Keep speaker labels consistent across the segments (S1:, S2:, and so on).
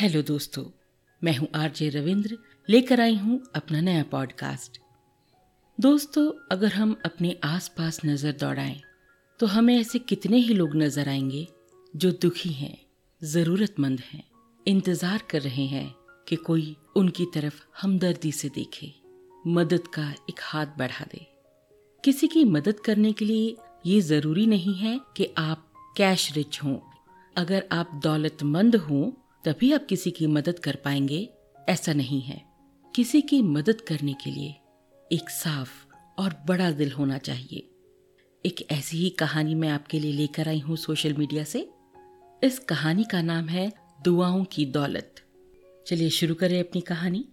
S1: Hello दोस्तों, मैं हूँ आरजे रविंद्र, लेकर आई हूँ अपना नया पॉडकास्ट। दोस्तों, अगर हम अपने आसपास नज़र दौड़ाएँ तो हमें ऐसे कितने ही लोग नज़र आएँगे जो दुखी हैं, जरूरतमंद हैं, इंतज़ार कर रहे हैं कि कोई उनकी तरफ़ हमदर्दी से देखे, मदद का एक हाथ बढ़ा दे। किसी की मदद करने के लिए ये ज़रूरी नहीं है कि आप कैश रिच हों। अगर आप दौलतमंद हों तभी आप किसी की मदद कर पाएँगे। ऐसा नहीं है। किसी की मदद करने के लिए एक साफ़ और बड़ा दिल होना चाहिए। एक ऐसी ही कहानी मैं आपके लिए लेकर आई हूँ सोशल मीडिया से। इस कहानी का नाम है दुआओं की दौलत। चलिए शुरू करें अपनी कहानी।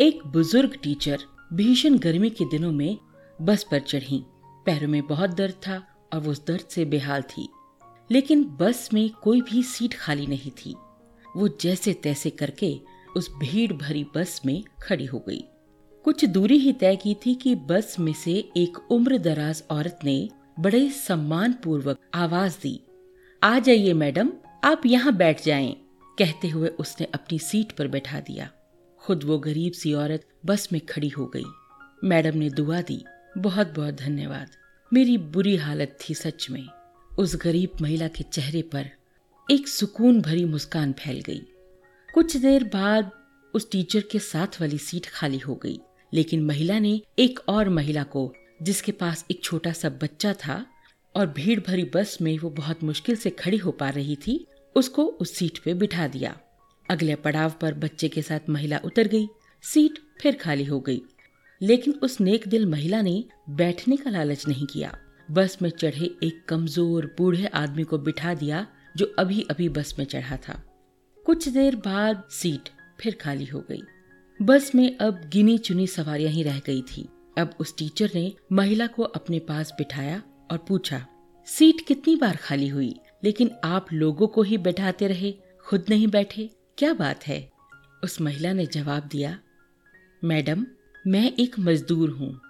S1: एक बुज़ुर्ग टीचर भीषण गर्मी के दिनों में बस पर चढ़ी। पैरों में बहुत दर्द था और वो उस दर्द से बेहाल थी। लेकिन बस में कोई भी सीट खाली नहीं थी। वो जैसे तैसे करके उस भीड़ भरी बस में खड़ी हो गई। कुछ दूरी ही तय की थी कि बस में से एक उम्र दराज औरत ने बड़े सम्मान पूर्वक आवाज़ दी, आ जाइए मैडम, आप यहाँ बैठ जाएँ। कहते हुए उसने अपनी सीट पर बैठा दिया। खुद वो गरीब सी औरत बस में खड़ी हो गई। मैडम ने दुआ दी बहुत बहुत धन्यवाद, मेरी बुरी हालत थी सच में। उस गरीब महिला के चेहरे पर एक सुकून भरी मुस्कान फैल गई। कुछ देर बाद उस टीचर के साथ वाली सीट खाली हो गई, लेकिन महिला ने एक और महिला को, जिसके पास एक छोटा सा बच्चा था और भीड़ भरी बस में वो बहुत मुश्किल से खड़ी हो पा रही थी, उसको उस सीट पे बिठा दिया। अगले पड़ाव पर बच्चे के साथ महिला उतर गई, सीट फिर खाली हो गई। लेकिन उस नेक दिल महिला ने बैठने का लालच नहीं किया। बस में चढ़े एक कमज़ोर, बूढ़े आदमी को बिठा दिया जो अभी अभी बस में चढ़ा था। कुछ देर बाद सीट फिर खाली हो गई। बस में अब गिनी चुनी सवारियाँ ही रह गई थी। अब उस टीचर ने महिला को अपने पास बिठाया और पूछा, सीट कितनी बार खाली हुई? लेकिन आप लोगों को ही बैठाते रहे, खुद नहीं बैठे? क्या बात है? उस महिला ने जवाब दिया, मैडम, मैं एक मजदूर हूँ।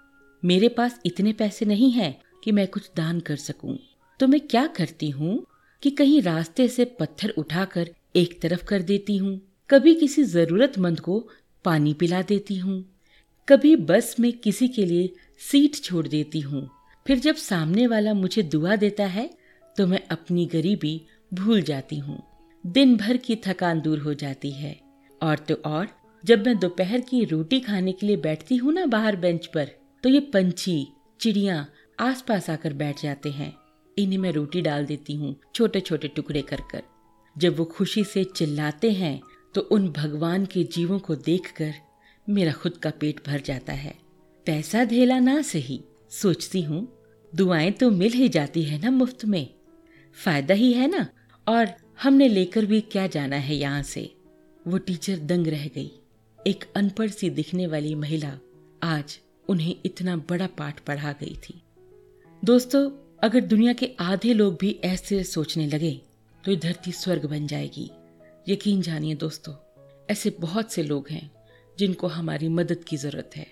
S1: मेरे पास इतने पैसे नहीं है कि मैं कुछ दान कर सकूँ। तो मैं क्या करती हूँ? कि कहीं रास्ते से पत्थर उठाकर एक तरफ़ कर देती हूँ। कभी किसी जरूरतमंद को पानी पिला देती हूँ। कभी बस में किसी के लिए सीट छोड़ देती हूँ। फिर जब सामने वाला मुझे दुआ देता है तो मैं अपनी गरीबी भूल जाती हूँ। दिन भर की थकान दूर हो जाती है। और तो और, जब मैं दोपहर की रोटी खाने के लिए बैठती हूँ ना बाहर बेंच पर तो ये पंछी, चिड़िया आसपास आकर बैठ जाते हैं। इन्हें मैं रोटी डाल देती हूँ छोटे छोटे टुकड़े कर कर जब वो खुशी से चिल्लाते हैं तो उन भगवान के जीवों को देखकर मेरा खुद का पेट भर जाता है। पैसा धेला ना सही, सोचती हूँ, दुआएँ तो मिल ही जाती है ना मुफ़्त में। फ़ायदा ही है ना, और हमने लेकर भी क्या जाना है यहाँ से? वो टीचर दंग रह गई। एक अनपढ़ सी दिखने वाली महिला आज उन्हें इतना बड़ा पाठ पढ़ा गई थी। दोस्तों अगर दुनिया के आधे लोग भी ऐसे सोचने लगे तो ये धरती स्वर्ग बन जाएगी। यकीन जानिए दोस्तों, ऐसे बहुत से लोग हैं जिनको हमारी मदद की ज़रूरत है।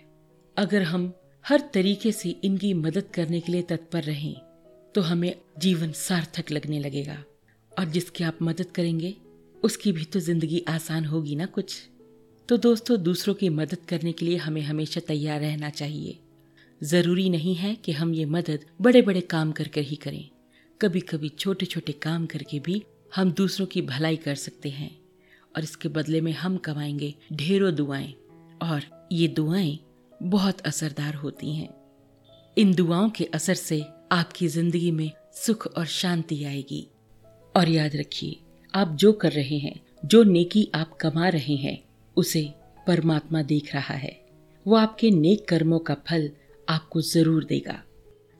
S1: अगर हम हर तरीके से इनकी मदद करने के लिए तत्पर रहें तो हमें जीवन सार्थक लगने लगेगा। और जिसकी आप मदद करेंगे, उसकी भी तो ज़िंदगी आसान होगी ना कुछ। तो दोस्तों, दूसरों की मदद करने के लिए हमें हमेशा तैयार रहना चाहिए। ज़रूरी नहीं है कि हम ये मदद बड़े बड़े काम कर कर ही करें। कभी कभी छोटे छोटे काम करके भी हम दूसरों की भलाई कर सकते हैं और इसके बदले में हम कमाएँगे ढेरों दुआएँ। और ये दुआएँ बहुत असरदार होती हैं। इन दुआओं के असर से आपकी ज़िंदगी में सुख और शांति आएगी। और याद रखिए, आप जो कर रहे हैं, जो नेकी आप कमा रहे हैं, उसे परमात्मा देख रहा है। वो आपके नेक कर्मों का फल आपको ज़रूर देगा।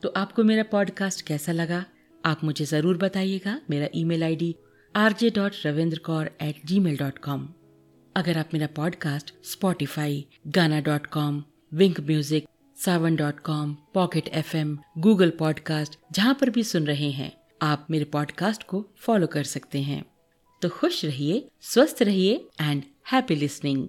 S1: तो आपको मेरा पॉडकास्ट कैसा लगा, आप मुझे ज़रूर बताइएगा। मेरा email ID R J dot Ravindra Kaur at Gmail dot com अगर आप मेरा podcast Spotify Gaana dot com Wink music Saavn dot com pocket F M Google podcast जहाँ पर भी सुन रहे हैं, आप मेरे पॉडकास्ट को फॉलो कर सकते हैं। तो खुश रहिए, स्वस्थ रहिए एंड हैप्पी लिसनिंग